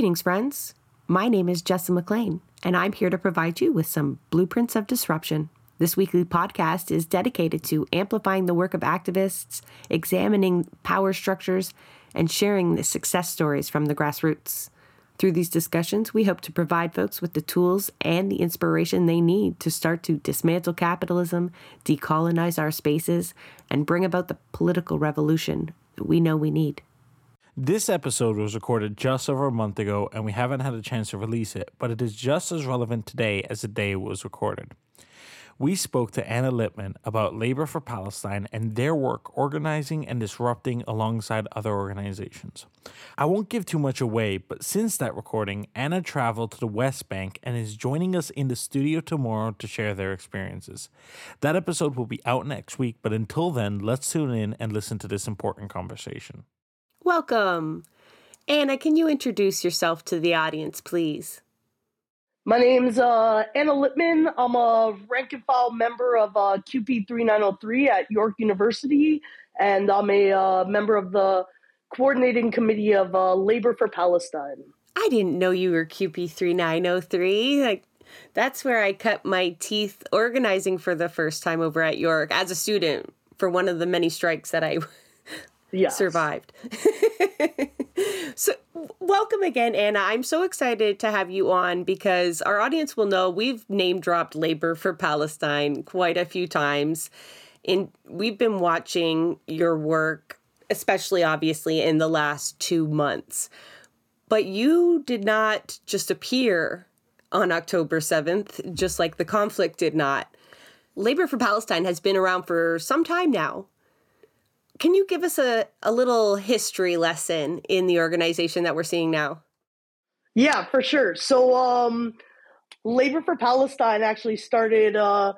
Greetings, friends. My name is Jessa McLean, and I'm here to provide you with some blueprints of disruption. This weekly podcast is dedicated to amplifying the work of activists, examining power structures, and sharing the success stories from the grassroots. Through these discussions, we hope to provide folks with the tools and the inspiration they need to start to dismantle capitalism, decolonize our spaces, and bring about the political revolution that we know we need. This episode was recorded just over a month ago, and we haven't had a chance to release it, but it is just as relevant today as the day it was recorded we spoke to Anna Lippman about Labor for Palestine and their work organizing and disrupting alongside other organizations. I won't give too much away, but since that recording, Anna traveled to the West Bank and is joining us in the studio tomorrow to share their experiences. That episode will be out next week, but until then, let's tune in and listen to this important conversation. Welcome. Anna, can you introduce yourself to the audience, please? My name's uh, Anna Lippman. I'm a rank and file member of uh, CUPE 3903 at York University, and I'm a uh, member of the coordinating committee of uh, Labor for Palestine. I didn't know you were CUPE 3903. Like, that's where I cut my teeth organizing for the first time over at York as a student for one of the many strikes that I yes. survived. so, welcome again, Anna. I'm so excited to have you on because our audience will know we've name dropped Labor for Palestine quite a few times. And we've been watching your work, especially obviously in the last two months. But you did not just appear on October 7th, just like the conflict did not. Labor for Palestine has been around for some time now. Can you give us a, a little history lesson in the organization that we're seeing now? Yeah, for sure. So, um, Labor for Palestine actually started uh,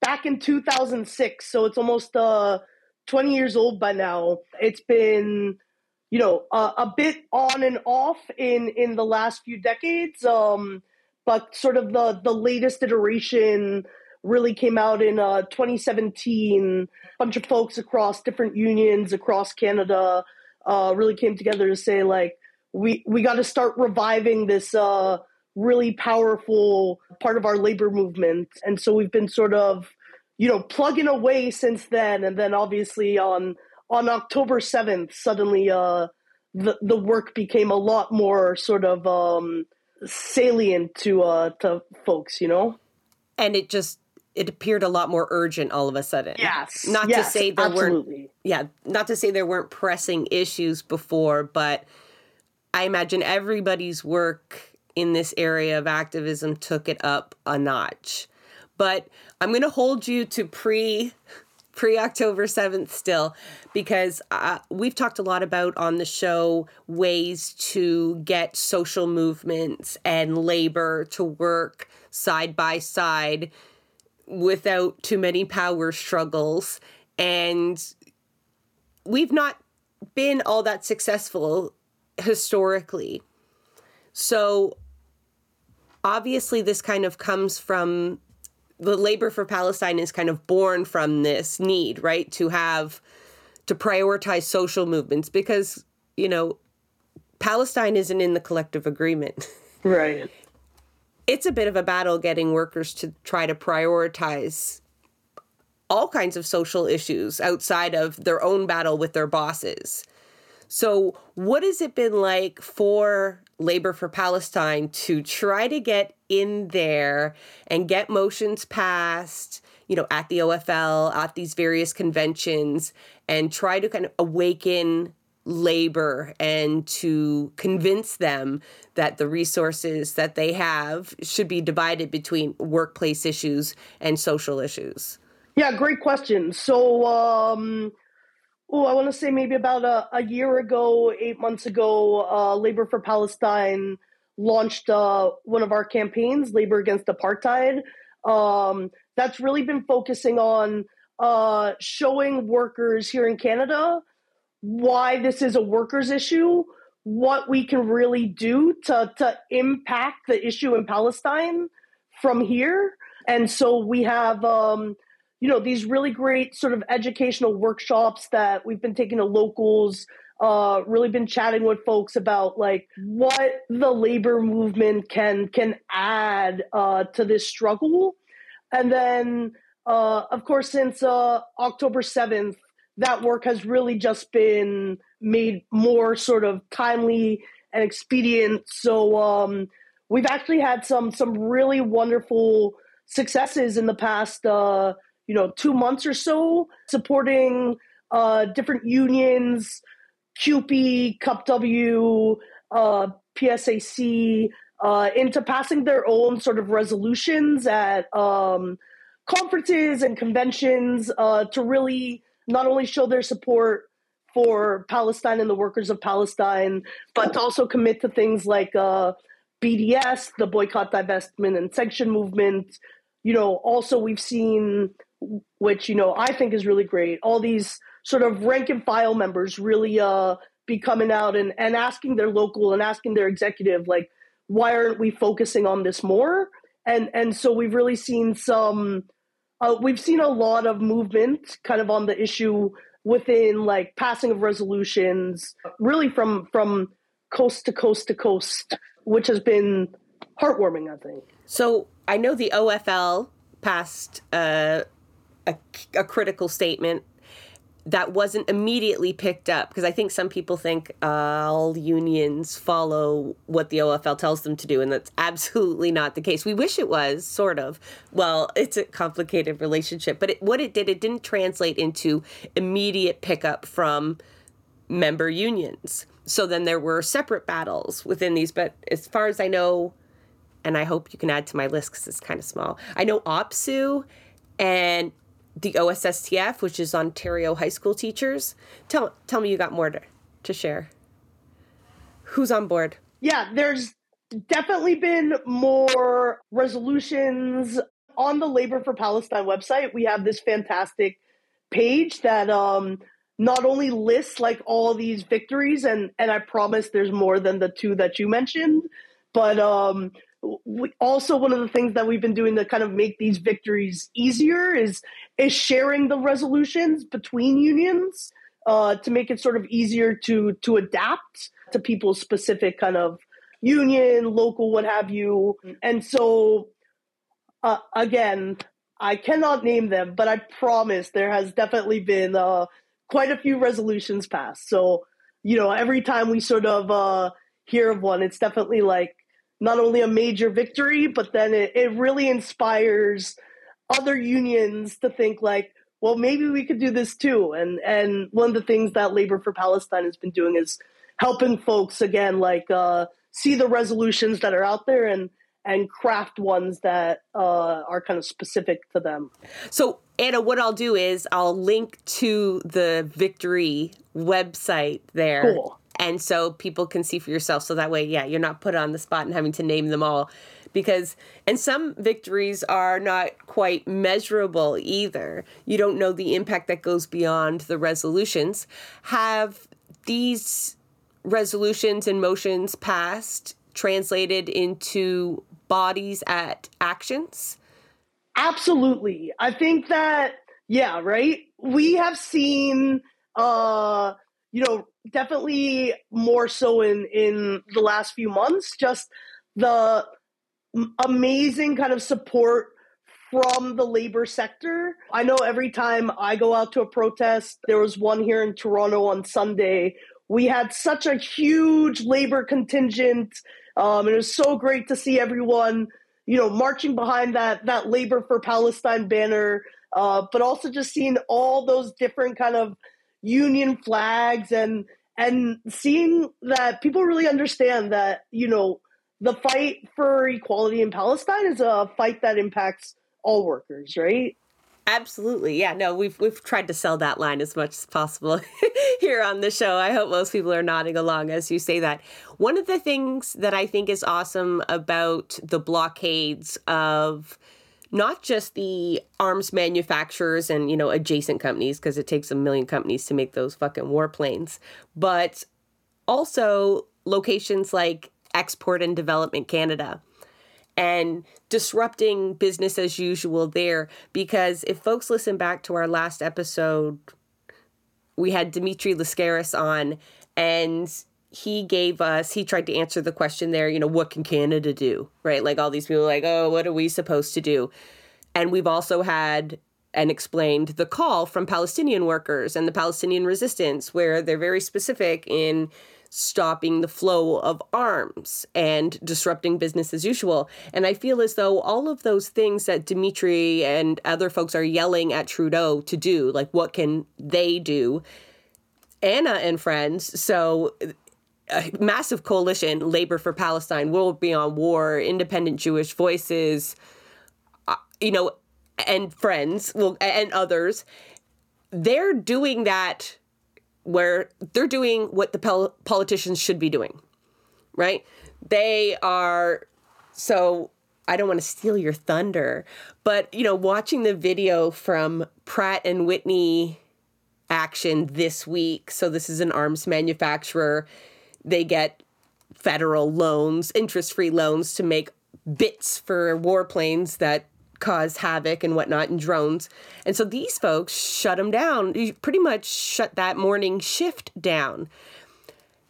back in 2006. So it's almost uh, 20 years old by now. It's been, you know, a bit on and off in in the last few decades. Um, but sort of the the latest iteration really came out in uh, 2017. A bunch of folks across different unions across Canada uh, really came together to say, like, we, we got to start reviving this uh, really powerful part of our labor movement. And so we've been sort of, you know, plugging away since then. And then obviously on on October 7th, suddenly uh, the, the work became a lot more sort of um, salient to uh, to folks, you know? And it just it appeared a lot more urgent all of a sudden. Yes. Not yes, to say there absolutely. weren't yeah, not to say there weren't pressing issues before, but I imagine everybody's work in this area of activism took it up a notch. But I'm going to hold you to pre pre October 7th still because uh, we've talked a lot about on the show ways to get social movements and labor to work side by side without too many power struggles. And we've not been all that successful historically. So obviously, this kind of comes from the labor for Palestine is kind of born from this need, right? To have to prioritize social movements because, you know, Palestine isn't in the collective agreement. Right it's a bit of a battle getting workers to try to prioritize all kinds of social issues outside of their own battle with their bosses. So, what has it been like for Labor for Palestine to try to get in there and get motions passed, you know, at the OFL, at these various conventions, and try to kind of awaken labor and to convince them that the resources that they have should be divided between workplace issues and social issues? Yeah, great question. So, um, oh, I want to say maybe about a, a, year ago, eight months ago, uh, Labor for Palestine launched uh, one of our campaigns, Labor Against Apartheid. Um, that's really been focusing on uh, showing workers here in Canada why this is a workers' issue, what we can really do to, to impact the issue in Palestine from here. And so we have, um, you know, these really great sort of educational workshops that we've been taking to locals uh, really been chatting with folks about like what the labor movement can can add uh, to this struggle, and then uh, of course since uh, October seventh, that work has really just been made more sort of timely and expedient. So um, we've actually had some some really wonderful successes in the past uh, you know two months or so supporting uh, different unions CUPE, CUPW, uh, PSAC, uh, into passing their own sort of resolutions at um, conferences and conventions uh, to really not only show their support for Palestine and the workers of Palestine, but to also commit to things like uh, BDS, the boycott, divestment, and sanction movement. You know, also we've seen, which you know I think is really great, all these sort of rank and file members really uh, be coming out and, and asking their local and asking their executive like why aren't we focusing on this more and and so we've really seen some uh, we've seen a lot of movement kind of on the issue within like passing of resolutions really from from coast to coast to coast which has been heartwarming i think. So i know the ofl passed uh, a, a critical statement that wasn't immediately picked up because I think some people think uh, all unions follow what the OFL tells them to do, and that's absolutely not the case. We wish it was, sort of. Well, it's a complicated relationship, but it, what it did, it didn't translate into immediate pickup from member unions. So then there were separate battles within these, but as far as I know, and I hope you can add to my list because it's kind of small, I know OPSEU and the OSSTF, which is Ontario High School Teachers. Tell tell me you got more to, to share. Who's on board? Yeah, there's definitely been more resolutions on the Labor for Palestine website. We have this fantastic page that um, not only lists like all these victories, and and I promise there's more than the two that you mentioned, but um, we, also one of the things that we've been doing to kind of make these victories easier is is sharing the resolutions between unions uh, to make it sort of easier to to adapt to people's specific kind of union, local, what have you. And so, uh, again, I cannot name them, but I promise there has definitely been uh, quite a few resolutions passed. So, you know, every time we sort of uh, hear of one, it's definitely like not only a major victory, but then it, it really inspires other unions to think like, well, maybe we could do this too. And and one of the things that Labor for Palestine has been doing is helping folks again, like uh, see the resolutions that are out there and and craft ones that uh, are kind of specific to them. So, Anna, what I'll do is I'll link to the Victory website there. Cool and so people can see for yourself. So that way yeah you're not put on the spot and having to name them all because and some victories are not quite measurable either. You don't know the impact that goes beyond the resolutions. Have these resolutions and motions passed translated into bodies at actions? Absolutely. I think that yeah right? We have seen uh you know definitely more so in in the last few months just the amazing kind of support from the labor sector. I know every time I go out to a protest, there was one here in Toronto on Sunday. We had such a huge labor contingent. Um, it was so great to see everyone, you know, marching behind that that labor for Palestine banner, uh, but also just seeing all those different kind of union flags and and seeing that people really understand that you know the fight for equality in Palestine is a fight that impacts all workers, right? Absolutely. Yeah, no, we've we've tried to sell that line as much as possible here on the show. I hope most people are nodding along as you say that. One of the things that I think is awesome about the blockades of not just the arms manufacturers and you know adjacent companies because it takes a million companies to make those fucking warplanes but also locations like export and development canada and disrupting business as usual there. Because if folks listen back to our last episode we had Dimitri Lascaris on and he gave us he tried to answer the question there you know what can canada do right like all these people like oh what are we supposed to do and we've also had and explained the call from palestinian workers and the palestinian resistance where they're very specific in stopping the flow of arms and disrupting business as usual. And I feel as though all of those things that Dimitri and other folks are yelling at Trudeau to do, like what can they do? Anna and friends, so a massive coalition, Labor for Palestine, World Beyond War, Independent Jewish Voices, uh, you know, and friends, well, and others, they're doing that where they're doing what the pol- politicians should be doing, right? They are so I don't want to steal your thunder, but you know, watching the video from Pratt and Whitney action this week. So this is an arms manufacturer they get federal loans, interest free loans to make bits for warplanes that cause havoc and whatnot and drones. And so these folks shut them down. Pretty much shut that morning shift down.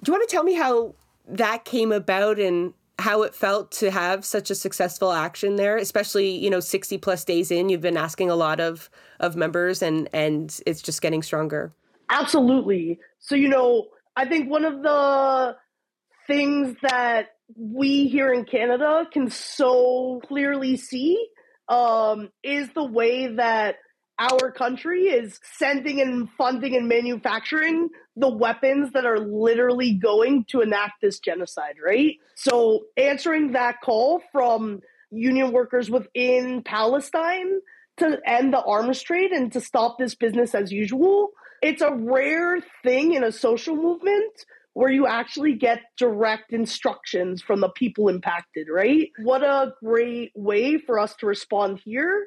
Do you want to tell me how that came about and how it felt to have such a successful action there, especially, you know, 60 plus days in, you've been asking a lot of of members and and it's just getting stronger. Absolutely. So, you know, I think one of the things that we here in Canada can so clearly see um, is the way that our country is sending and funding and manufacturing the weapons that are literally going to enact this genocide, right? So, answering that call from union workers within Palestine to end the arms trade and to stop this business as usual it's a rare thing in a social movement where you actually get direct instructions from the people impacted, right? What a great way for us to respond here,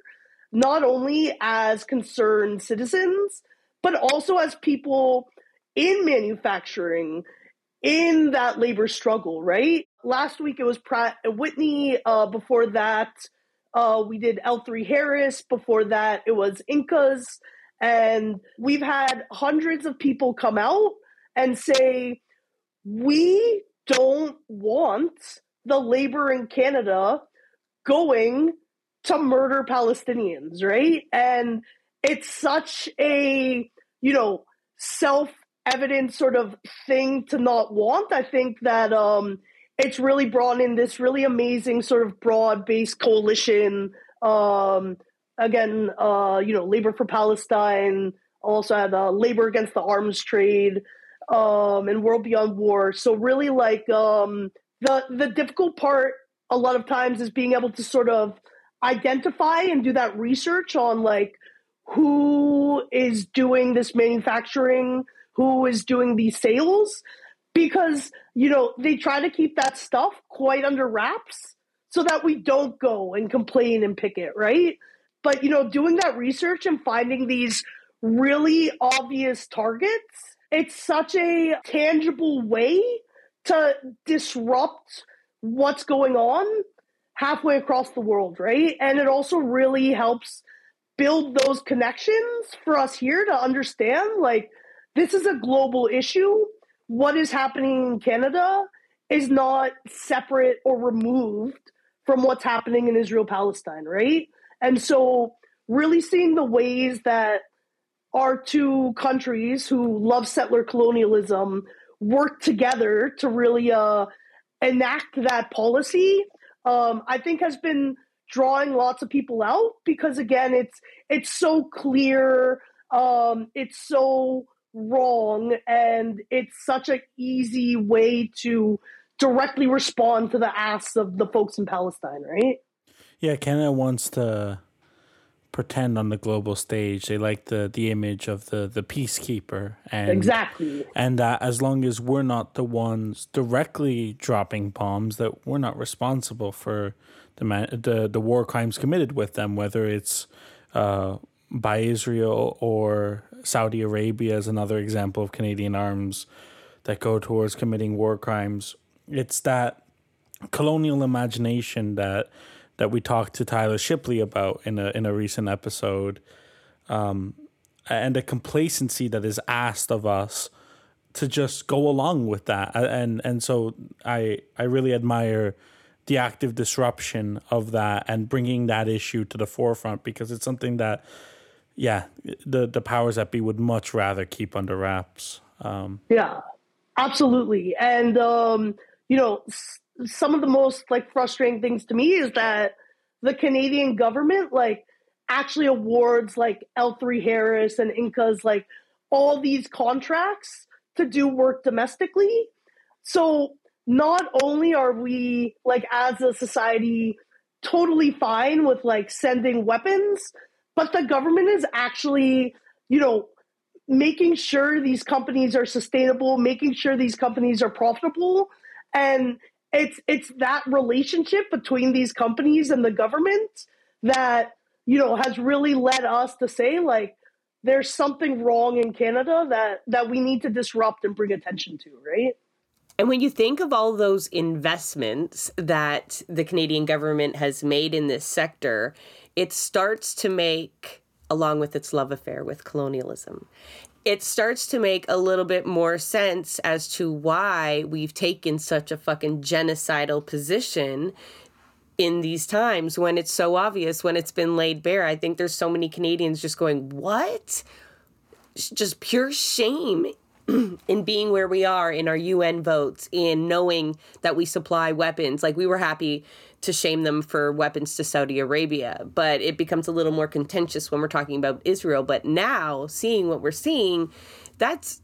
not only as concerned citizens, but also as people in manufacturing in that labor struggle, right? Last week it was Pratt Whitney. Uh, before that, uh, we did L3 Harris. Before that, it was Inkas. And we've had hundreds of people come out and say, we don't want the labor in Canada going to murder Palestinians, right? And it's such a, you know, self evident sort of thing to not want. I think that um, it's really brought in this really amazing sort of broad based coalition um, again, uh, you know, Labor for Palestine, also had uh, Labor Against the Arms Trade, um, and World Beyond War. So really, like um, the the difficult part a lot of times is being able to sort of identify and do that research on like who is doing this manufacturing, who is doing these sales, because you know they try to keep that stuff quite under wraps so that we don't go and complain and picket, right? But you know, doing that research and finding these really obvious targets, it's such a tangible way to disrupt what's going on halfway across the world, right? And it also really helps build those connections for us here to understand like this is a global issue. What is happening in Canada is not separate or removed from what's happening in Israel Palestine, right? And so, really seeing the ways that our two countries who love settler colonialism work together to really uh, enact that policy, um, I think has been drawing lots of people out because again, it's it's so clear, um, it's so wrong, and it's such an easy way to directly respond to the asks of the folks in Palestine, right? Yeah, Canada wants to pretend on the global stage. They like the the image of the the peacekeeper, and exactly, and that as long as we're not the ones directly dropping bombs, that we're not responsible for the man, the the war crimes committed with them, whether it's uh, by Israel or Saudi Arabia is another example of Canadian arms that go towards committing war crimes. It's that colonial imagination that that we talked to Tyler Shipley about in a in a recent episode, um, and a complacency that is asked of us to just go along with that, and and so I I really admire the active disruption of that and bringing that issue to the forefront because it's something that yeah the the powers that be would much rather keep under wraps. Um, yeah absolutely. And um, you know some of the most like frustrating things to me is that the canadian government like actually awards like l3 harris and Inkas like all these contracts to do work domestically so not only are we like as a society totally fine with like sending weapons, but the government is actually, you know, making sure these companies are sustainable, making sure these companies are profitable. And it's it's that relationship between these companies and the government that, you know, has really led us to say like there's something wrong in Canada that that we need to disrupt and bring attention to, right? And when you think of all those investments that the Canadian government has made in this sector, it starts to make, along with its love affair with colonialism, it starts to make a little bit more sense as to why we've taken such a fucking genocidal position in these times when it's so obvious, when it's been laid bare. I think there's so many Canadians just going, What? Just pure shame in being where we are in our UN votes, in knowing that we supply weapons. Like we were happy to shame them for weapons to Saudi Arabia, but it becomes a little more contentious when we're talking about Israel. But now, seeing what we're seeing, that's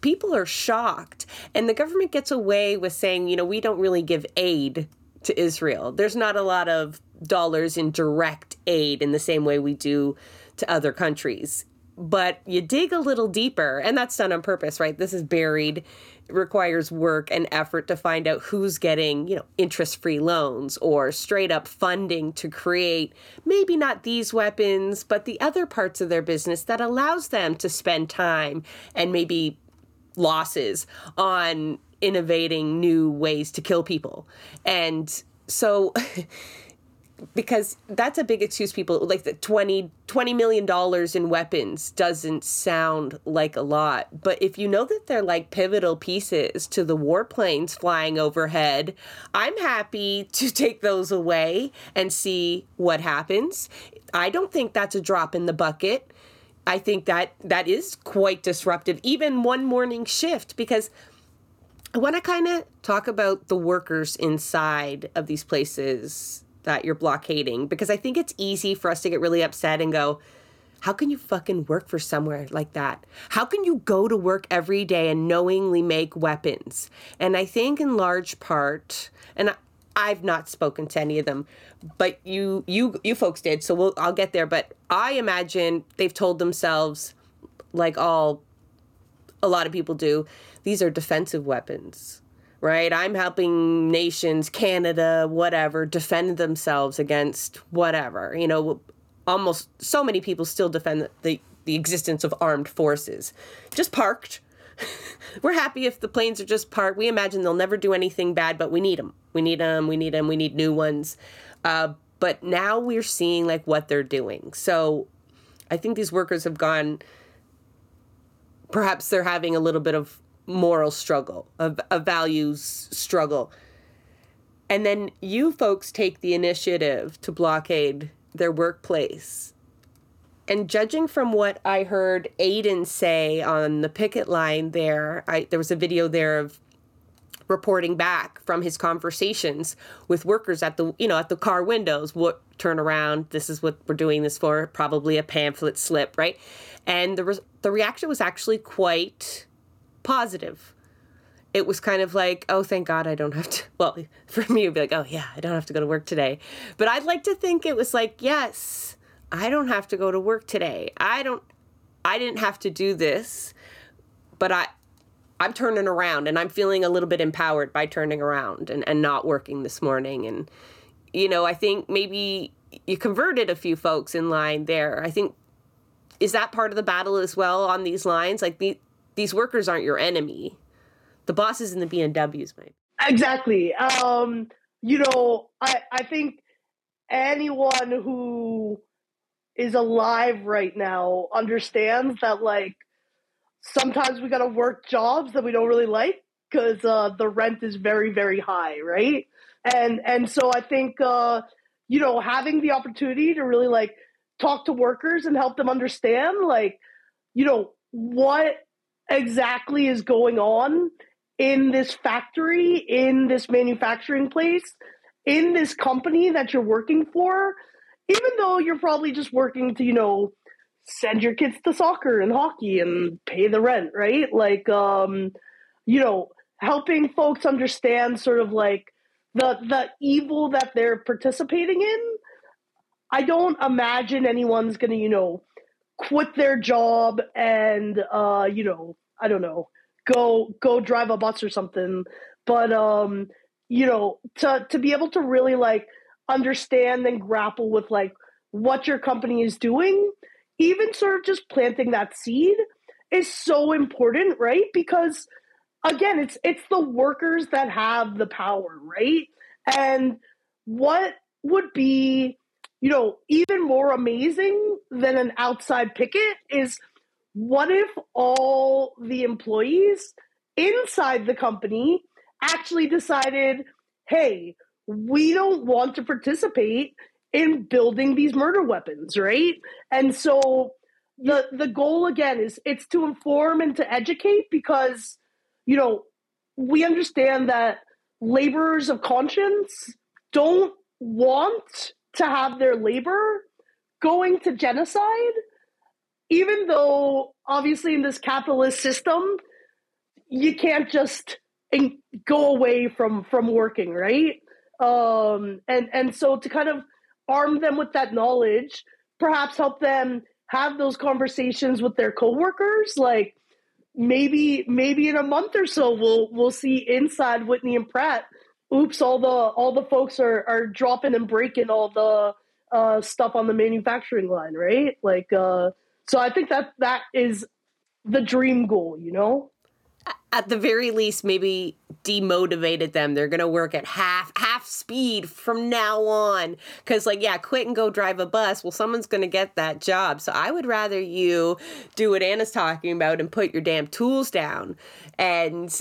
people are shocked. And the government gets away with saying, you know, we don't really give aid to Israel. There's not a lot of dollars in direct aid in the same way we do to other countries but you dig a little deeper and that's done on purpose right? This is buried requires work and effort to find out who's getting you know interest free loans or straight up funding to create maybe not these weapons but the other parts of their business that allows them to spend time and maybe losses on innovating new ways to kill people. And so because that's a big excuse people like the 20 20 million dollars in weapons doesn't sound like a lot. But if you know that they're like pivotal pieces to the warplanes flying overhead i'm happy to take those away and see what happens. I don't think that's a drop in the bucket. I think that that is quite disruptive even one morning shift because I want to kind of talk about the workers inside of these places that you're blockading because I think it's easy for us to get really upset and go, how can you fucking work for somewhere like that? How can you go to work every day and knowingly make weapons? And I think in large part, and I've not spoken to any of them, but you you you folks did, so we'll I'll get there. But I imagine they've told themselves, like all a lot of people do, these are defensive weapons right? I'm helping nations, Canada, whatever, defend themselves against whatever. You know, almost so many people still defend the, the existence of armed forces. Just parked. We're happy if the planes are just parked. We imagine they'll never do anything bad, but we need them. We need them. We need them. We need new ones. Uh, but now we're seeing like what they're doing. So I think these workers have gone. Perhaps they're having a little bit of moral struggle, a, a values struggle. And then you folks take the initiative to blockade their workplace. And judging from what I heard Aiden say on the picket line there, I, there was a video there of reporting back from his conversations with workers at the you know at the car windows what turn around this is what we're doing this for probably a pamphlet slip right and the re- the reaction was actually quite positive. It was kind of like, oh, thank God I don't have to. Well, for me, it'd be like, oh, yeah, I don't have to go to work today. But I'd like to think it was like, yes, I don't have to go to work today. I don't, I didn't have to do this, but I, I'm turning around and I'm feeling a little bit empowered by turning around and, and not working this morning. And, you know, I think maybe you converted a few folks in line there. I think, is that part of the battle as well on these lines? Like, the, these workers aren't your enemy. The bosses in the BNWs might. Exactly. Um, you know, I, I think anyone who is alive right now understands that like sometimes we got to work jobs that we don't really like because uh, the rent is very very high, right? And and so I think uh, you know having the opportunity to really like talk to workers and help them understand like you know what exactly is going on in this factory, in this manufacturing place, in this company that you're working for, even though you're probably just working to, you know, send your kids to soccer and hockey and pay the rent, right? Like, um, you know, helping folks understand sort of like the the evil that they're participating in. I don't imagine anyone's gonna, you know, quit their job and uh, you know, I don't know, go go drive a bus or something. But um, you know, to to be able to really like understand and grapple with like what your company is doing, even sort of just planting that seed is so important, right? Because again, it's it's the workers that have the power, right? And what would be, you know, even more amazing than an outside picket is what if all the employees inside the company actually decided, hey, we don't want to participate in building these murder weapons, right? And so the the goal again is it's to inform and to educate because you know we understand that laborers of conscience don't want to have their labor going to genocide even though obviously in this capitalist system you can't just go away from from working right? Um and and so to kind of arm them with that knowledge perhaps help them have those conversations with their coworkers like maybe maybe in a month or so we'll we'll see inside whitney and pratt oops all the all the folks are are dropping and breaking all the uh stuff on the manufacturing line right like uh so I think that that is the dream goal, you know? At the very least, maybe demotivated them. They're gonna work at half half speed from now on. Cause like, yeah, quit and go drive a bus. Well, someone's gonna get that job. So I would rather you do what Anna's talking about and put your damn tools down. And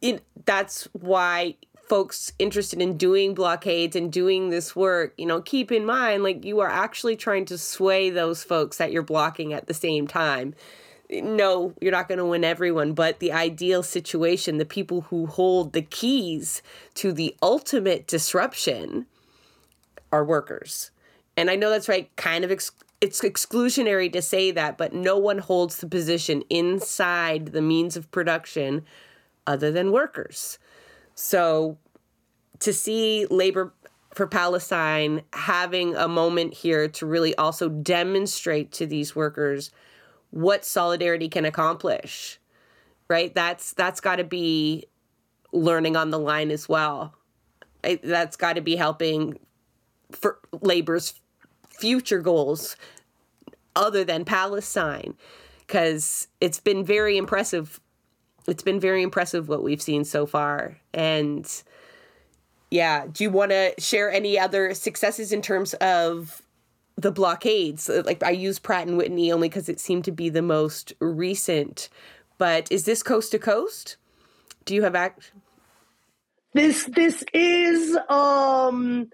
it, that's why folks interested in doing blockades and doing this work, you know, keep in mind like you are actually trying to sway those folks that you're blocking at the same time. No, you're not going to win everyone, but the ideal situation, the people who hold the keys to the ultimate disruption are workers. And I know that's right, kind of ex- it's exclusionary to say that, but no one holds the position inside the means of production other than workers. So to see labor for Palestine having a moment here to really also demonstrate to these workers what solidarity can accomplish right? That's that's got to be learning on the line as well. That's got to be helping for labor's future goals other than palestine because it's been very impressive it's been very impressive what we've seen so far and yeah. Do you want to share any other successes in terms of the blockades? Like I use Pratt and Whitney only because it seemed to be the most recent. But is this coast to coast? Do you have act? This this is um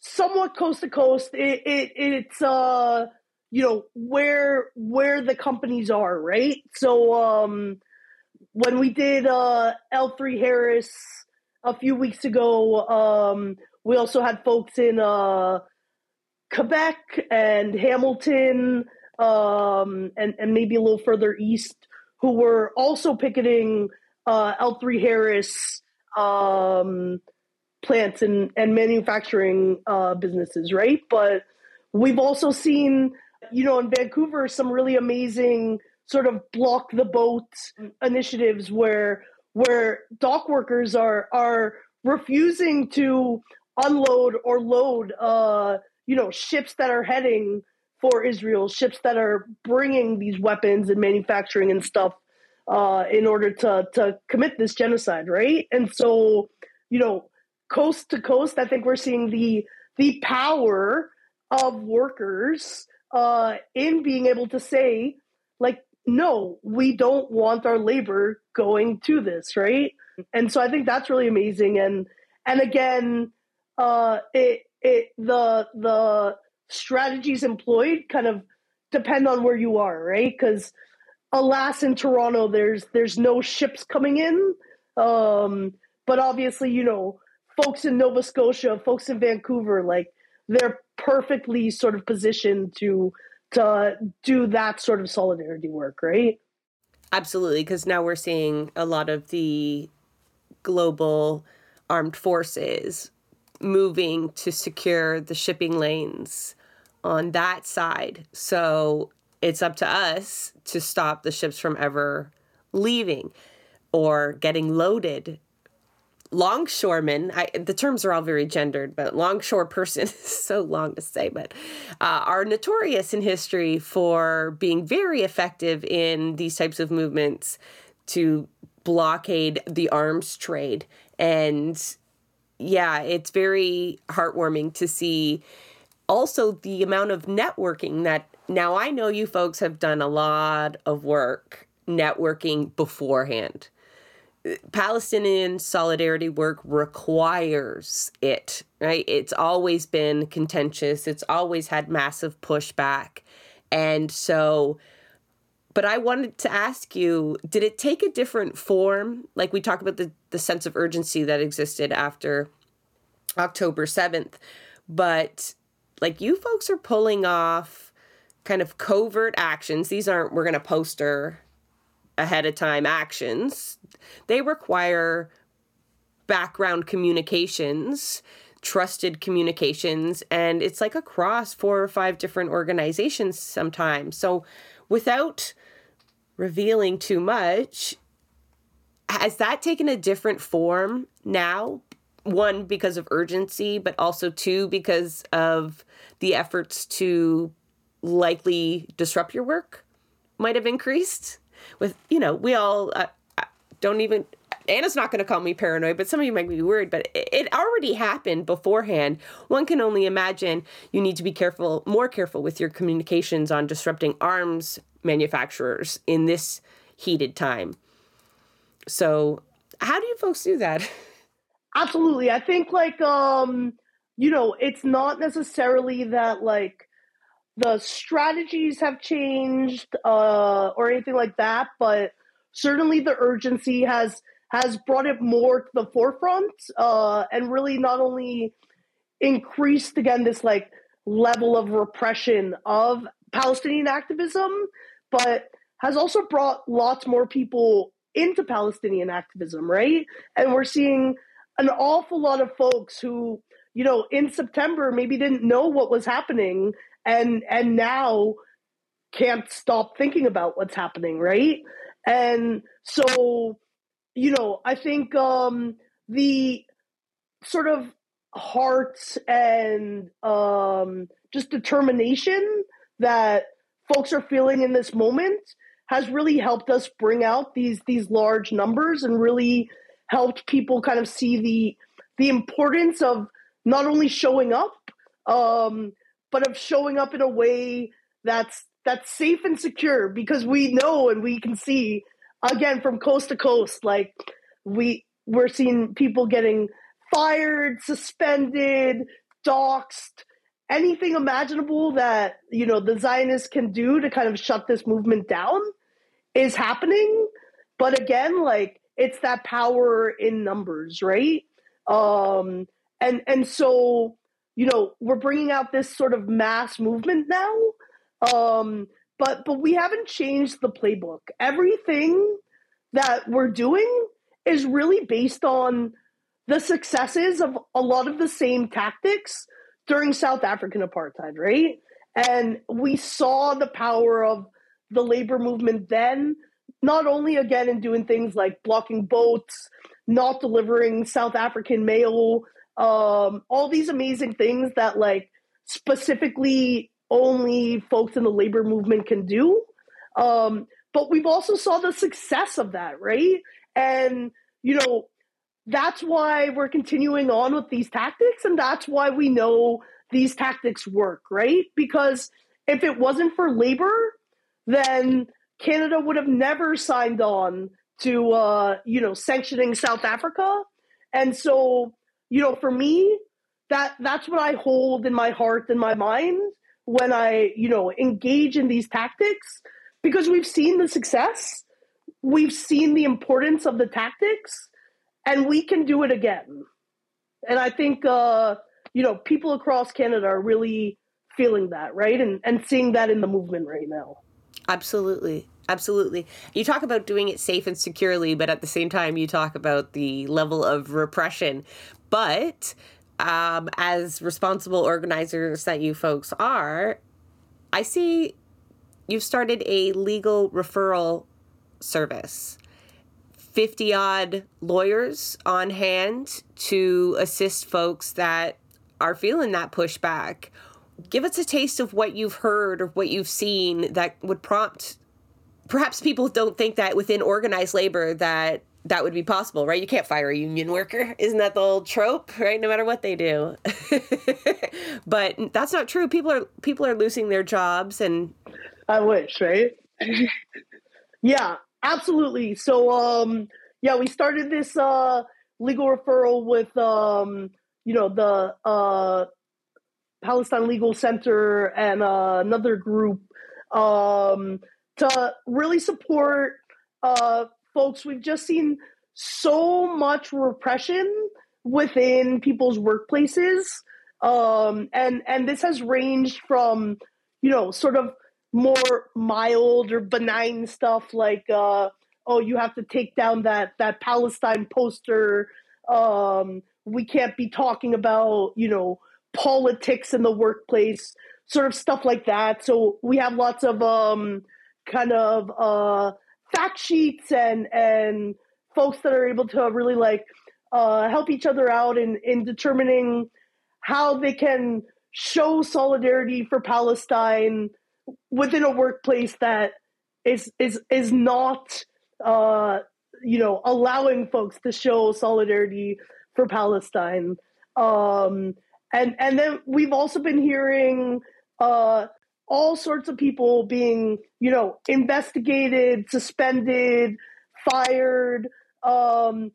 somewhat coast to coast. It, it it's uh you know where where the companies are right. So um when we did uh L3 Harris a few weeks ago. Um, we also had folks in uh, Quebec and Hamilton, um, and and maybe a little further east, who were also picketing uh, L3 Harris um, plants and and manufacturing uh, businesses, right? But we've also seen, you know, in Vancouver, some really amazing sort of block the boat initiatives where where dock workers are are refusing to unload or load uh you know ships that are heading for Israel, ships that are bringing these weapons and manufacturing and stuff uh, in order to to commit this genocide, right? And so, you know, coast to coast, I think we're seeing the the power of workers uh, in being able to say, like, no, we don't want our labor going to this, right? And so I think that's really amazing. And and again, uh, it it the the strategies employed kind of depend on where you are, right? Because alas, in Toronto, there's there's no ships coming in. Um, but obviously, you know, folks in Nova Scotia, folks in Vancouver, like they're perfectly sort of positioned to do that sort of solidarity work, right? Absolutely, because now we're seeing a lot of the global armed forces moving to secure the shipping lanes on that side. So it's up to us to stop the ships from ever leaving or getting loaded. Longshoremen, I, the terms are all very gendered, but longshore person is so long to say, but uh, are notorious in history for being very effective in these types of movements to blockade the arms trade. And yeah, it's very heartwarming to see also the amount of networking that now I know you folks have done a lot of work networking beforehand. Palestinian solidarity work requires it, right? It's always been contentious, it's always had massive pushback. And so, but I wanted to ask you did it take a different form? Like we talk about the, the sense of urgency that existed after October 7th, but like you folks are pulling off kind of covert actions. These aren't, we're going to poster ahead of time actions. They require background communications, trusted communications, and it's like across four or five different organizations sometimes. So without revealing too much, has that taken a different form now one because of urgency, but also two because of the efforts to likely disrupt your work might have increased. With you know, we all uh, uh don't even. Anna's not going to call me paranoid, but some of you might be worried. But it already happened beforehand. One can only imagine you need to be careful, more careful with your communications on disrupting arms manufacturers in this heated time. So, how do you folks do that? Absolutely. I think like um you know, it's not necessarily that like the strategies have changed uh or anything like that, but certainly the urgency has has brought it more to the forefront uh and really not only increased again this like level of repression of Palestinian activism, but has also brought lots more people into Palestinian activism, right? And we're seeing an awful lot of folks who, you know, in September maybe didn't know what was happening and and now can't stop thinking about what's happening, right? And so, you know, I think um the sort of heart and um just determination that folks are feeling in this moment has really helped us bring out these these large numbers and really helped people kind of see the the importance of not only showing up, um, but of showing up in a way that's that's safe and secure because we know and we can see again from coast to coast like we we're seeing people getting fired suspended doxxed anything imaginable that you know the zionists can do to kind of shut this movement down is happening but again like it's that power in numbers, right? Um, and and so you know we're bringing out this sort of mass movement now, um, but but we haven't changed the playbook. Everything that we're doing is really based on the successes of a lot of the same tactics during South African apartheid, right? And we saw the power of the labor movement then not only again in doing things like blocking boats, not delivering South African mail, um, all these amazing things that like specifically only folks in the labor movement can do. Um, but we've also saw the success of that, right? And you know, that's why we're continuing on with these tactics, and that's why we know these tactics work, right? Because if it wasn't for labor, then Canada would have never signed on to uh, you know sanctioning South Africa, and so you know for me that that's what I hold in my heart and my mind when I you know engage in these tactics because we've seen the success, we've seen the importance of the tactics, and we can do it again. And I think uh, you know people across Canada are really feeling that right and and seeing that in the movement right now. Absolutely. Absolutely. You talk about doing it safe and securely, but at the same time, you talk about the level of repression. But um, as responsible organizers that you folks are, I see you've started a legal referral service. 50 odd lawyers on hand to assist folks that are feeling that pushback. Give us a taste of what you've heard or what you've seen that would prompt perhaps people don't think that within organized labor that that would be possible, right? You can't fire a union worker. Isn't that the old trope, right? No matter what they do. but that's not true. People are people are losing their jobs and I wish, right? yeah, absolutely. So um yeah, we started this uh legal referral with um you know the uh Palestine Legal Center and uh, another group um to really support uh, folks. We've just seen so much repression within people's workplaces, um, and and this has ranged from you know sort of more mild or benign stuff like uh, oh you have to take down that that Palestine poster. Um, we can't be talking about you know politics in the workplace, sort of stuff like that. So we have lots of um, kind of uh, fact sheets and and folks that are able to really like uh, help each other out in in determining how they can show solidarity for Palestine within a workplace that is is is not uh, you know allowing folks to show solidarity for Palestine. Um, and and then we've also been hearing uh, all sorts of people being, you know, investigated, suspended, fired, um,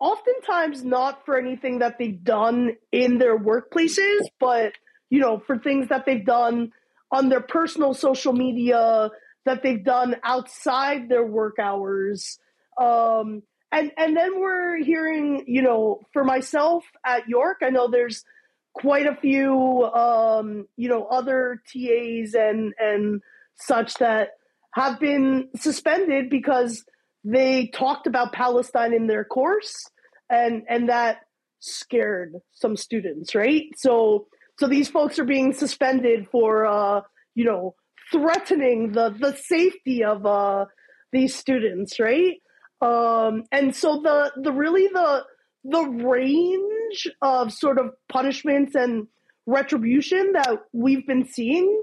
oftentimes not for anything that they've done in their workplaces, but, you know, for things that they've done on their personal social media, that they've done outside their work hours. Um, and, and then we're hearing, you know, for myself at York, I know there's quite a few, um, you know, other TAs and and such that have been suspended because they talked about Palestine in their course, and and that scared some students, right? So so these folks are being suspended for, uh, you know, threatening the the safety of uh, these students, right? Um, and so the the really the the range of sort of punishments and retribution that we've been seeing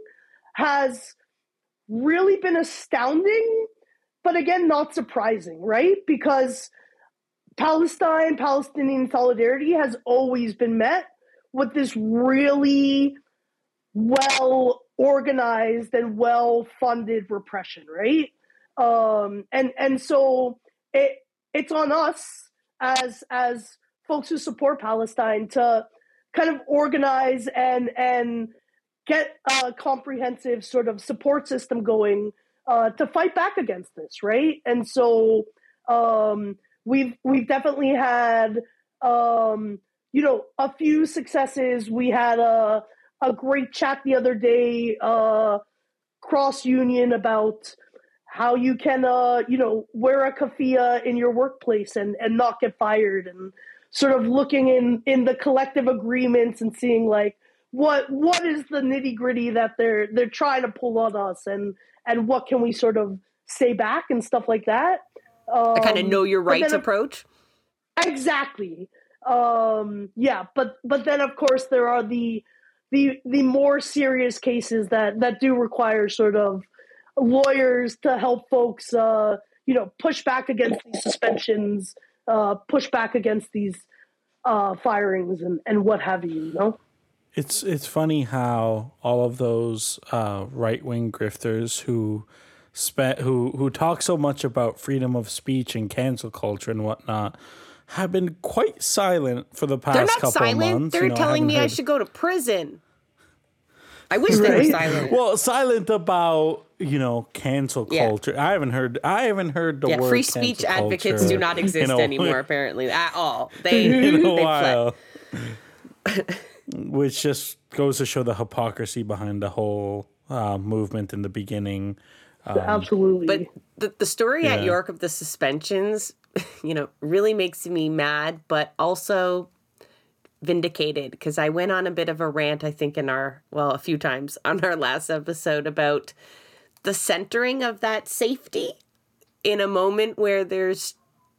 has really been astounding, but again, not surprising, right? Because Palestine, Palestinian solidarity has always been met with this really well organized and well funded repression, right? Um, and and so it it's on us as as folks who support Palestine to kind of organize and and get a comprehensive sort of support system going uh, to fight back against this, right? And so um, we've we've definitely had um, you know a few successes. We had a a great chat the other day uh, cross union about how you can uh you know wear a keffiyeh in your workplace and and not get fired and sort of looking in in the collective agreements and seeing like what what is the nitty gritty that they're they're trying to pull on us and and what can we sort of say back and stuff like that. Um, a kind of know your rights then, approach? Exactly. Um yeah but but then of course there are the the the more serious cases that that do require sort of lawyers to help folks, uh, you know, push back against these suspensions, uh, push back against these uh, firings, and, and what have you. You know, it's it's funny how all of those uh, right wing grifters who spe- who who talk so much about freedom of speech and cancel culture and whatnot have been quite silent for the past They're not couple silent. of months. They're You know, I telling me haven't I should go to prison. I wish they were silent. Well, silent about you know cancel Yeah. culture. I haven't heard. I haven't heard the yeah, word free speech cancel advocates do not in exist a- anymore, apparently, at all. They, in a they while. Which just goes to show the hypocrisy behind the whole uh, movement in the beginning. Absolutely. But the, the story at York of the suspensions, you know, really makes me mad, but also vindicated because I went on a bit of a rant, I think, in our, well, a few times on our last episode about the centering of that safety in a moment where there's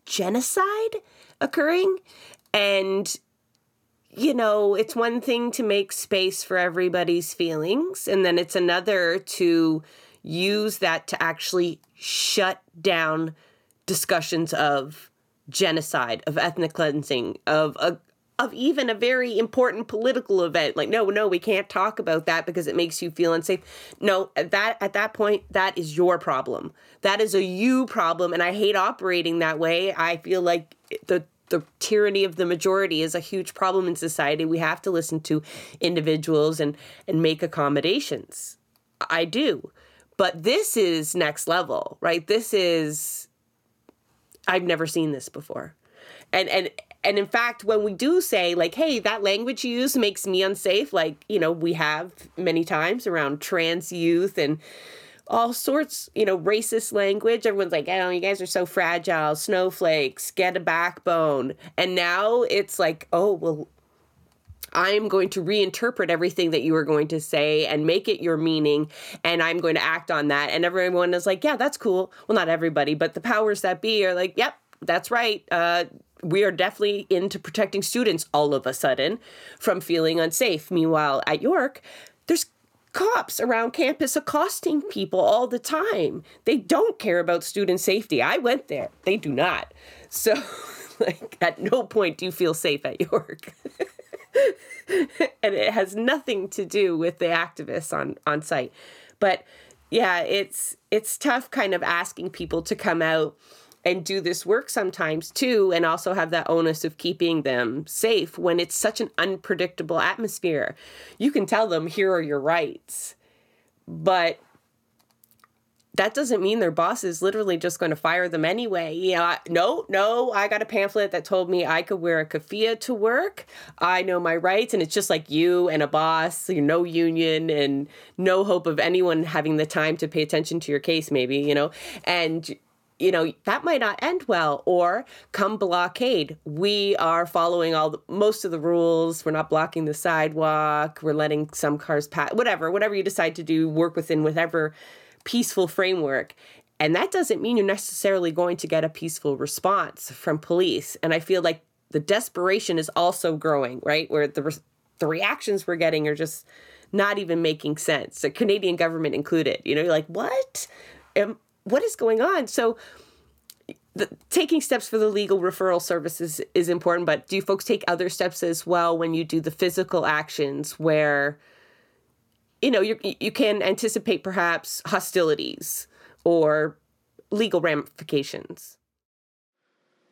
genocide occurring. And, you know, it's one thing to make space for everybody's feelings, and then it's another to use that to actually shut down discussions of genocide, of ethnic cleansing, of a of even a very important political event. Like, no, no, we can't talk about that because it makes you feel unsafe. No, at that at that point, that is your problem. That is a you problem, and I hate operating that way. I feel like the the tyranny of the majority is a huge problem in society. We have to listen to individuals and and make accommodations. I do. But this is next level, right? This is I've never seen this before. And and and in fact, when we do say like, "Hey, that language you use makes me unsafe," like you know we have many times around trans youth and all sorts, you know, racist language. Everyone's like, "Oh, you guys are so fragile, snowflakes. Get a backbone." And now it's like, "Oh, well, I'm going to reinterpret everything that you were going to say and make it your meaning, and I'm going to act on that. And everyone is like, yeah, that's cool. Well, not everybody, but the powers that be are like, yep, that's right. Uh, we are definitely into protecting students all of a sudden from feeling unsafe. Meanwhile, at York, there's cops around campus accosting people all the time. They don't care about student safety. I went there. They do not. So, like, at no point do you feel safe at York. and it has nothing to do with the activists on on site but yeah it's it's tough kind of asking people to come out and do this work sometimes too and also have that onus of keeping them safe when it's such an unpredictable atmosphere you can tell them here are your rights but that doesn't mean their boss is literally just going to fire them anyway. Know, no, no, I got a pamphlet that told me I could wear a keffiyeh to work. I know my rights, and it's just like you and a boss, you no union and no hope of anyone having the time to pay attention to your case, maybe, you know, and you know that might not end well or come blockade. We are following all the, most of the rules. We're not blocking the sidewalk. We're letting some cars pass whatever whatever you decide to do work within whatever peaceful framework. And that doesn't mean you're necessarily going to get a peaceful response from police. And i feel like the desperation is also growing right? Where the re- the reactions we're getting are just not even making sense the canadian government included. You know you're like what what is going on so the, taking steps for the legal referral services is important but do folks take other steps as well when you do the physical actions where you know you you can anticipate perhaps hostilities or legal ramifications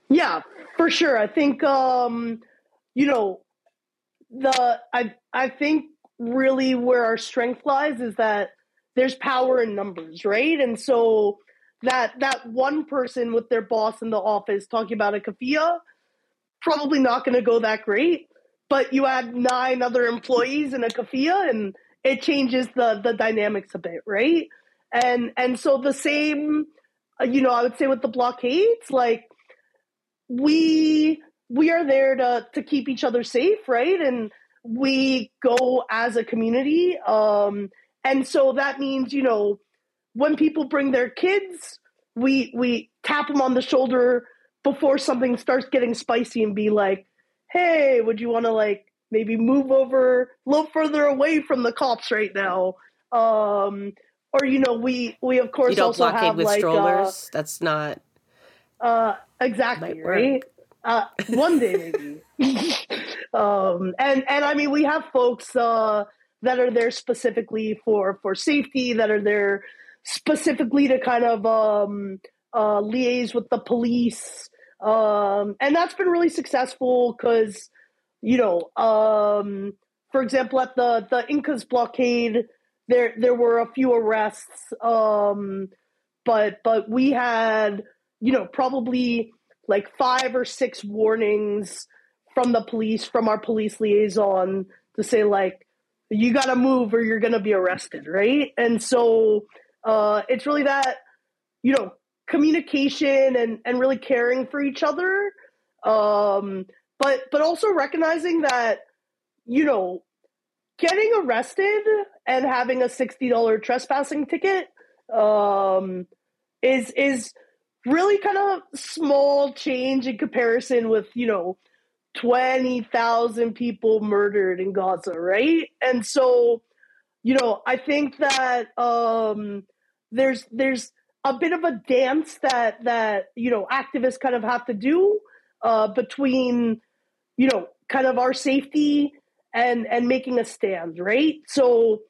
Yeah, for sure. I think um, you know, the I I think really where our strength lies is that there's power in numbers, right? And so that that one person with their boss in the office talking about a keffiyeh, probably not going to go that great. But you add nine other employees in a keffiyeh, and it changes the the dynamics a bit, right? And and so the same, uh, you know, I would say with the blockades, like we we are there to to keep each other safe, right? And we go as a community, um, and so that means you know when people bring their kids, we we tap them on the shoulder before something starts getting spicy and be like, "Hey, would you want to like maybe move over a little further away from the cops right now?" Um, or you know, we we of course you don't also blockade have with like uh, strollers that's not uh, exactly right. Uh, one day maybe. um, and and I mean we have folks uh, that are there specifically for for safety that are there specifically to kind of um, uh, liaise with the police. Um, and that's been really successful because, you know, um, for example, at the, the Inkas blockade, there there were a few arrests, um, but but we had you know probably like five or six warnings from the police from our police liaison to say like you got to move or you're going to be arrested, right? And so uh, it's really that you know communication and and really caring for each other, um, but but also recognizing that you know getting arrested and having a sixty dollar trespassing ticket um, is is really kind of small change in comparison with you know twenty thousand people murdered in Gaza, right? And so, you know, I think that um, there's there's a bit of a dance that that you know activists kind of have to do uh, between you know kind of our safety and and making a stand, right? So,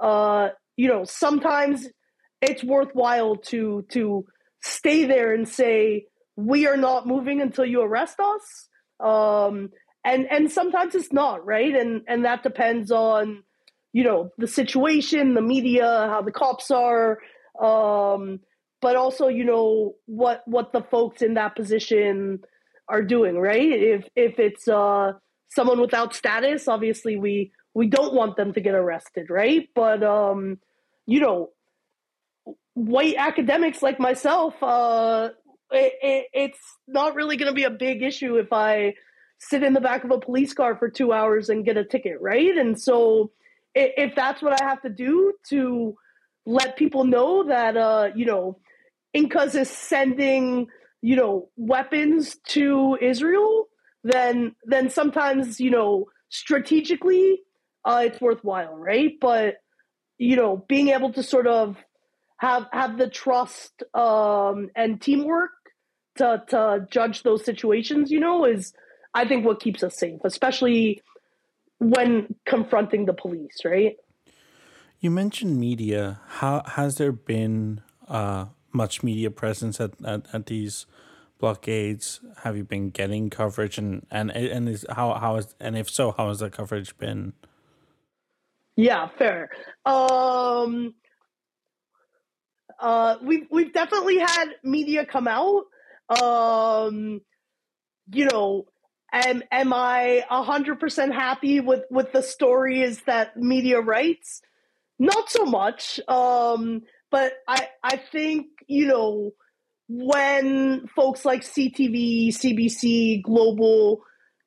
uh, you know, sometimes it's worthwhile to to stay there and say we are not moving until you arrest us. Um, and and sometimes it's not right, and and that depends on you know the situation, the media, how the cops are, um, but also you know what what the folks in that position are doing, right? If if it's uh someone without status, obviously we we don't want them to get arrested, right? But um, you know, white academics like myself, uh, it, it, it's not really going to be a big issue if I sit in the back of a police car for two hours and get a ticket, right? And so, if that's what I have to do to let people know that, uh, you know, Inkas is sending, you know, weapons to Israel, then then sometimes you know strategically uh, it's worthwhile, right? But you know, being able to sort of have have the trust um, and teamwork to to judge those situations, you know, is I think what keeps us safe, especially when confronting the police, right? You mentioned media. How has there been uh, much media presence at, at, at these blockades? Have you been getting coverage? And and and is how how is and if so how has that coverage been? Yeah fair. Um uh we've we've definitely had media come out um you know am am i 100% happy with with the stories that media writes? Not so much. Um but i i think you know when folks like CTV, CBC, Global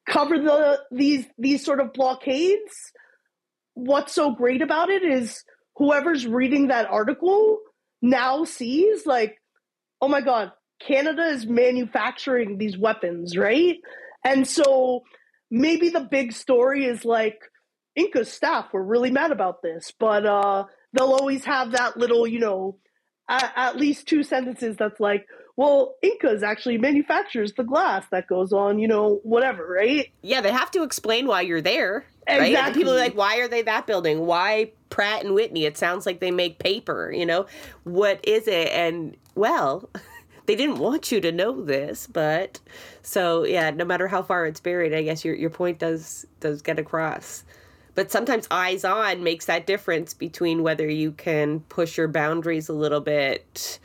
cover the these these sort of blockades, what's so great about it is whoever's reading that article now sees like, oh my god, Canada is manufacturing these weapons, right? And so maybe the big story is like Inkas' staff were really mad about this, but uh, they'll always have that little, you know, at, at least two sentences that's like, well, Inkas actually manufactures the glass that goes on, you know, whatever, right? Yeah, they have to explain why you're there. Right? Exactly. And people are like, why are they that building? Why Pratt and Whitney? It sounds like they make paper, you know? What is it? And well, they didn't want you to know this, but so yeah, no matter how far it's buried, I guess your your point does does get across but sometimes eyes on makes that difference between whether you can push your boundaries a little bit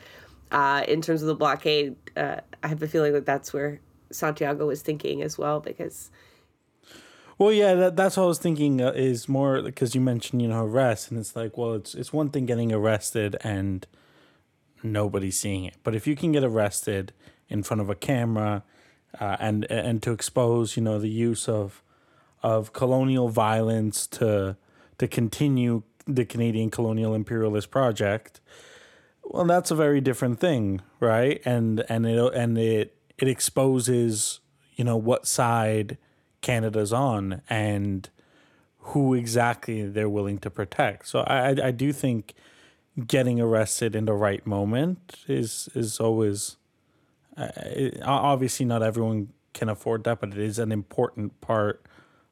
uh, in terms of the blockade. Uh, I have a feeling that that's where Santiago was thinking as well because. Well, yeah, that, that's what I was thinking uh, is more because you mentioned you know arrest, and it's like, well, it's it's one thing getting arrested and nobody seeing it, but if you can get arrested in front of a camera uh, and and to expose you know the use of of colonial violence to to continue the Canadian colonial imperialist project, well, that's a very different thing, right? And and it and it it exposes you know what side Canada's on and who exactly they're willing to protect. So I I do think getting arrested in the right moment is is always uh, it, obviously not everyone can afford that, but it is an important part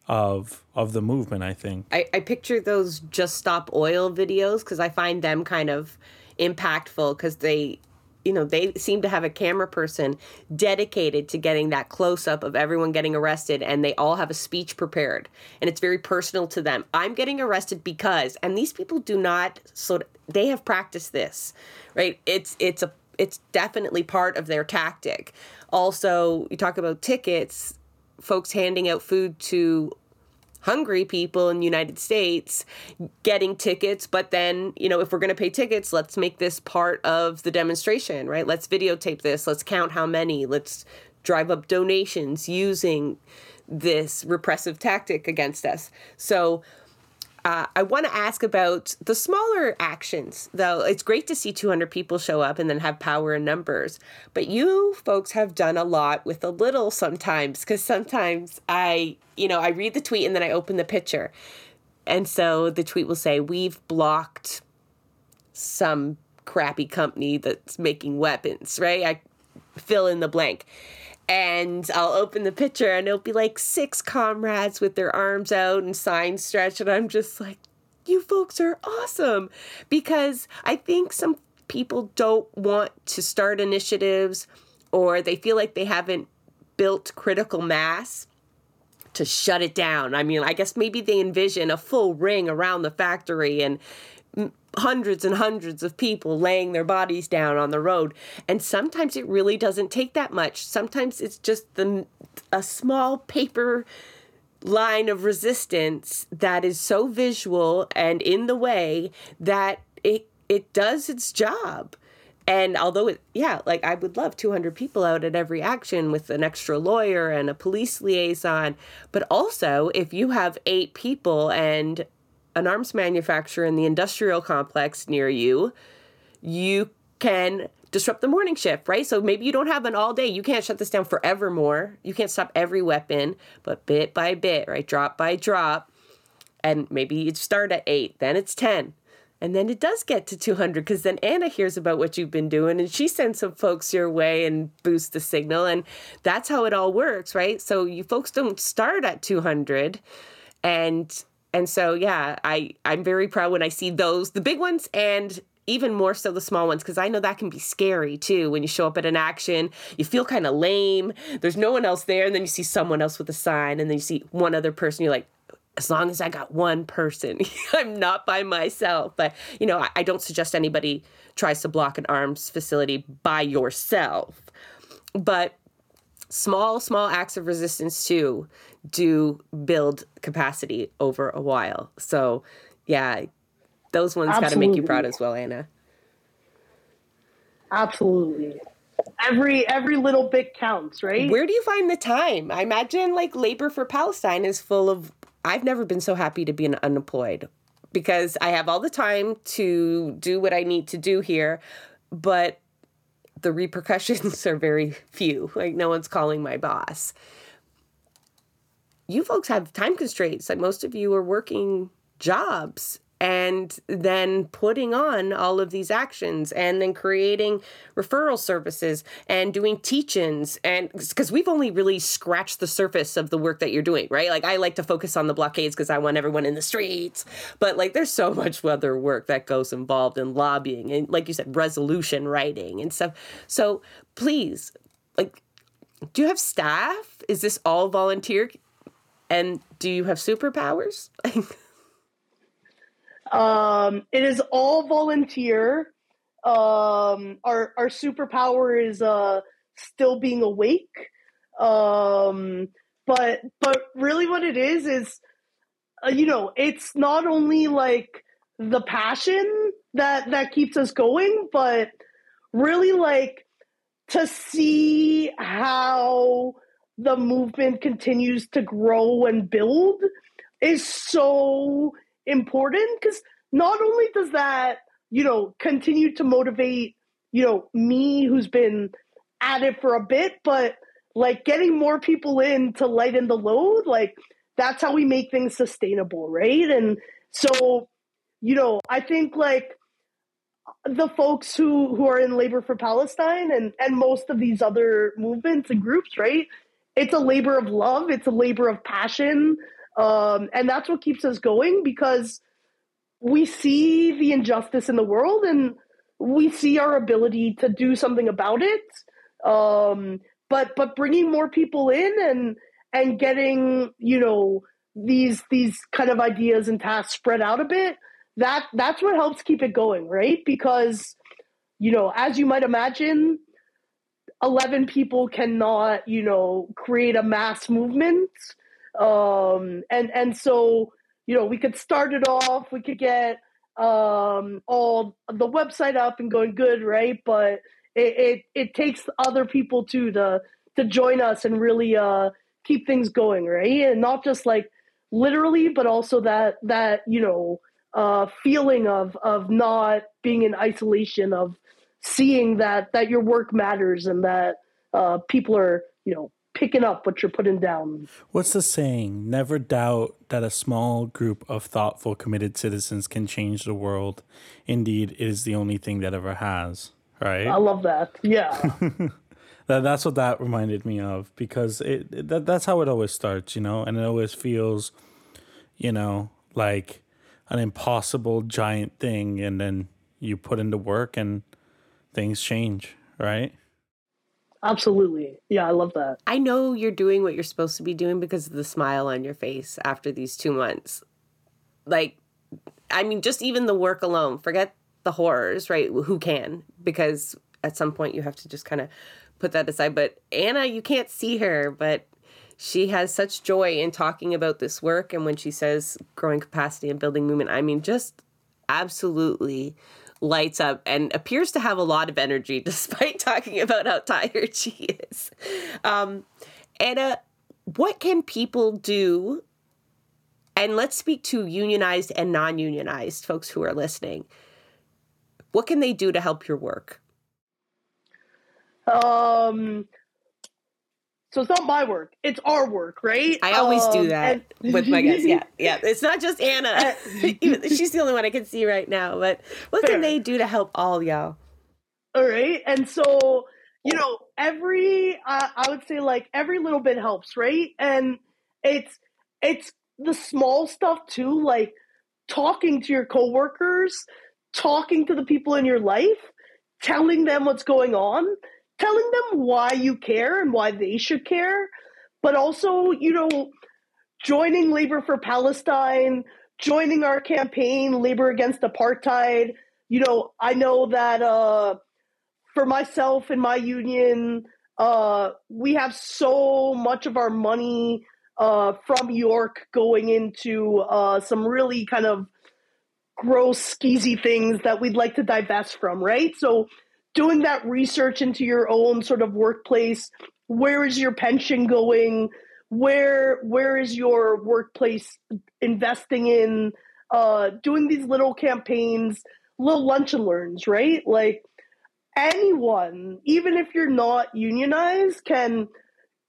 of of the movement. I think. I, I picture those just stop oil videos because I find them kind of impactful because they you know they seem to have a camera person dedicated to getting that close up of everyone getting arrested and they all have a speech prepared and it's very personal to them. I'm getting arrested because and these people do not so they have practiced this right? It's it's a it's definitely part of their tactic. Also you talk about tickets folks handing out food to hungry people in the United States getting tickets, but then, you know, if we're going to pay tickets, let's make this part of the demonstration, right? Let's videotape this, let's count how many, let's drive up donations using this repressive tactic against us. So uh, I want to ask about the smaller actions, though. It's great to see 200 people show up and then have power in numbers. But you folks have done a lot with a little sometimes, because sometimes I, you know, I read the tweet and then I open the picture. And so the tweet will say, We've blocked some crappy company that's making weapons, right? I fill in the blank and I'll open the picture and it'll be like six comrades with their arms out and signs stretched. And I'm just like, you folks are awesome. Because I think some people don't want to start initiatives or they feel like they haven't built critical mass to shut it down. I mean, I guess maybe they envision a full ring around the factory and hundreds and hundreds of people laying their bodies down on the road. And sometimes it really doesn't take that much. Sometimes it's just the a small paper line of resistance that is so visual and in the way that it it does its job. And although it yeah like i would love 200 people out at every action with an extra lawyer and a police liaison but also if you have eight people and an arms manufacturer in the industrial complex near you, you can disrupt the morning shift, right? So maybe you don't have an all day. You can't shut this down forevermore. You can't stop every weapon, but bit by bit, right? Drop by drop. And maybe you start at eight, then it's 10. And then it does get to 200 because then Anna hears about what you've been doing and she sends some folks your way and boosts the signal. And that's how it all works, right? So you folks don't start at 200 and and so yeah i i'm very proud when i see those the big ones and even more so the small ones because i know that can be scary too when you show up at an action you feel kind of lame there's no one else there and then you see someone else with a sign and then you see one other person you're like as long as i got one person i'm not by myself. But you know I, I don't suggest anybody tries to block an arms facility by yourself. But small small acts of resistance too do build capacity over a while. So, yeah, those ones got to make you proud as well, Anna. Absolutely. Every every little bit counts, right? Where do you find the time? I imagine like labor for Palestine is full of I've never been so happy to be an unemployed because I have all the time to do what I need to do here, but the repercussions are very few. Like no one's calling my boss you folks have time constraints. Like most of you are working jobs and then putting on all of these actions and then creating referral services and doing teach-ins and because we've only really scratched the surface of the work that you're doing right? Like i like to focus on the blockades because i want everyone in the streets. But like there's so much other work that goes involved in lobbying and like you said resolution writing and stuff. So please like do you have staff? Is this all volunteer and do you have superpowers? um, it is all volunteer. Um, our our superpower is uh, still being awake. Um, but but really, what it is is, uh, you know, it's not only like the passion that that keeps us going, but really like to see how the movement continues to grow and build is so important because not only does that you know continue to motivate you know me who's been at it for a bit but like getting more people in to lighten the load like that's how we make things sustainable right? And so you know i think like the folks who who are in labor for palestine and and most of these other movements and groups right it's a labor of love. It's a labor of passion. Um, and that's what keeps us going because we see the injustice in the world and we see our ability to do something about it. Um, but but bringing more people in and and getting you know these these kind of ideas and tasks spread out a bit that that's what helps keep it going right? Because you know as you might imagine 11 people cannot you know create a mass movement. Um and and so you know we could start it off we could get um all the website up and going good right? But it it, it takes other people too to to join us and really uh keep things going right? And not just like literally but also that that you know uh feeling of of not being in isolation of seeing that that your work matters and that uh people are you know picking up what you're putting down. What's the saying? Never doubt that a small group of thoughtful, committed citizens can change the world. Indeed, it is the only thing that ever has. Right? I love that. Yeah. that, that's what that reminded me of because it, it that, that's how it always starts, you know, and it always feels, you know, like an impossible giant thing, and then you put into work and things change, right? Absolutely. Yeah, I love that. I know you're doing what you're supposed to be doing because of the smile on your face after these two months. Like, I mean, just even the work alone, forget the horrors, right? Who can? Because at some point you have to just kind of put that aside. But Anna, you can't see her, but she has such joy in talking about this work. And when she says growing capacity and building movement, I mean, just absolutely lights up and appears to have a lot of energy despite talking about how tired she is. Um, Anna, what can people do? And let's speak to unionized and non unionized folks who are listening. What can they do to help your work? Um, so it's not my work; it's our work, right? I always um, do that and- with my guests. Yeah, yeah. It's not just Anna; she's the only one I can see right now. But what Fair. can they do to help all y'all? All right, and so you know, every uh, I would say like every little bit helps, right? And it's it's the small stuff too, like talking to your coworkers, talking to the people in your life, telling them what's going on, telling them why you care and why they should care, but also, you know, joining Labor for Palestine, joining our campaign, Labor Against Apartheid. You know, I know that uh, for myself and my union, uh, we have so much of our money uh, from York going into uh, some really kind of gross, skeezy things that we'd like to divest from, right? So, doing that research into your own sort of workplace, where is your pension going? Where where is your workplace investing in? Uh, doing these little campaigns, little lunch and learns, right? Like anyone, even if you're not unionized, can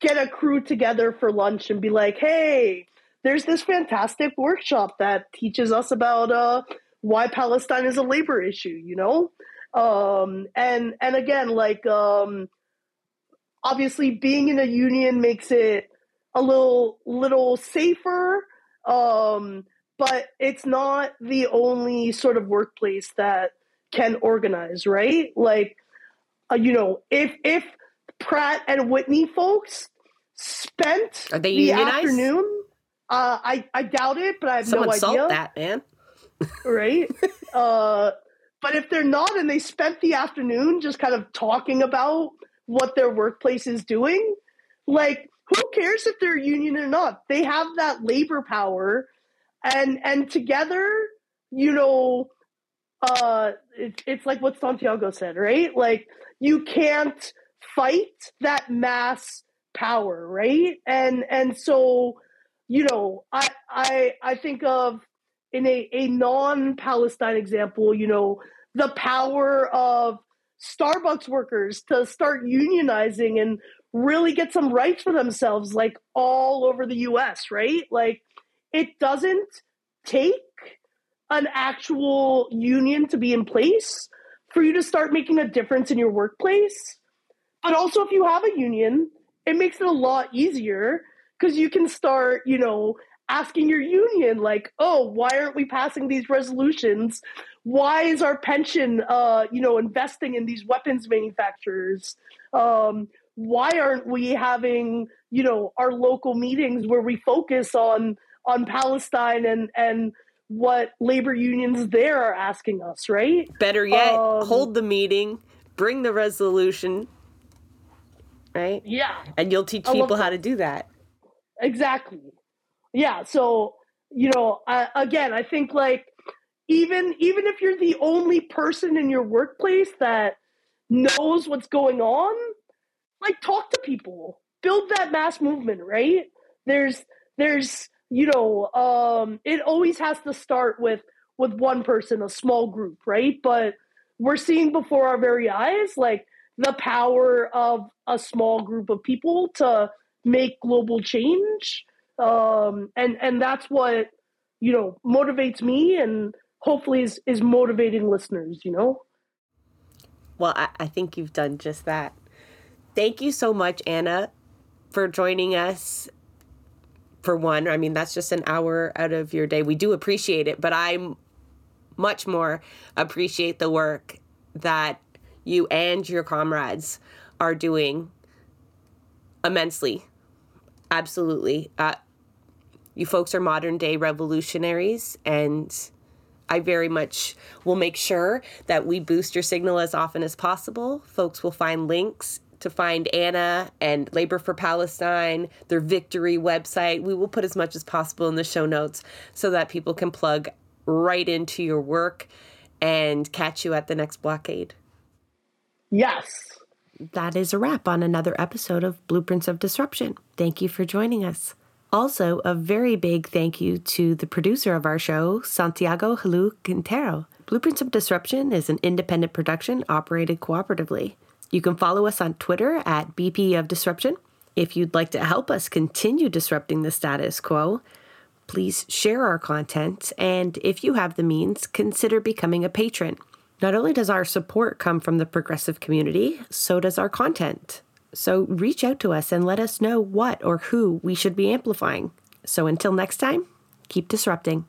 get a crew together for lunch and be like, hey, there's this fantastic workshop that teaches us about uh, why Palestine is a labor issue, you know? Um, and and again, like um, obviously being in a union makes it a little little safer, um, but it's not the only sort of workplace that can organize, right? Like, uh, you know, if if Pratt and Whitney folks spent Are they the unionized? afternoon. Uh, I I doubt it, but I have Someone no idea. that, man. Right? uh, but if they're not, and they spent the afternoon just kind of talking about what their workplace is doing, like who cares if they're union or not? They have that labor power, and and together, you know, uh, it, it's like what Santiago said, right? Like you can't fight that mass power, right? And and so, you know, I I I think of in a, a non-Palestine example, you know, the power of Starbucks workers to start unionizing and really get some rights for themselves, like all over the US, right? Like it doesn't take an actual union to be in place for you to start making a difference in your workplace. But also, if you have a union, it makes it a lot easier because you can start, you know, asking your union like oh why aren't we passing these resolutions? Why is our pension uh you know investing in these weapons manufacturers? Um why aren't we having you know our local meetings where we focus on on palestine and and what labor unions there are asking us right? Better yet um, hold the meeting bring the resolution right? Yeah. And you'll teach people how to do that. Exactly yeah so you know again i think like even even if you're the only person in your workplace that knows what's going on like talk to people. Build that mass movement right? There's there's you know um it always has to start with with one person a small group right? But we're seeing before our very eyes like the power of a small group of people to make global change um, and and that's what you know motivates me and hopefully is is motivating listeners you know? Well I, I think you've done just that. Thank you so much anna for joining us for one. I mean that's just an hour out of your day. We do appreciate it but i'm much more appreciate the work that you and your comrades are doing immensely. Absolutely. Uh, you folks are modern day revolutionaries, and I very much will make sure that we boost your signal as often as possible. Folks will find links to find Anna and Labor for Palestine, their victory website. We will put as much as possible in the show notes so that people can plug right into your work and catch you at the next blockade. Yes. That is a wrap on another episode of Blueprints of Disruption. Thank you for joining us. Also, a very big thank you to the producer of our show, Santiago Halu Quintero. Blueprints of Disruption is an independent production operated cooperatively. You can follow us on Twitter at BP of Disruption. If you'd like to help us continue disrupting the status quo, please share our content, and if you have the means, consider becoming a patron. Not only does our support come from the progressive community, so does our content. So reach out to us and let us know what or who we should be amplifying. So until next time, keep disrupting.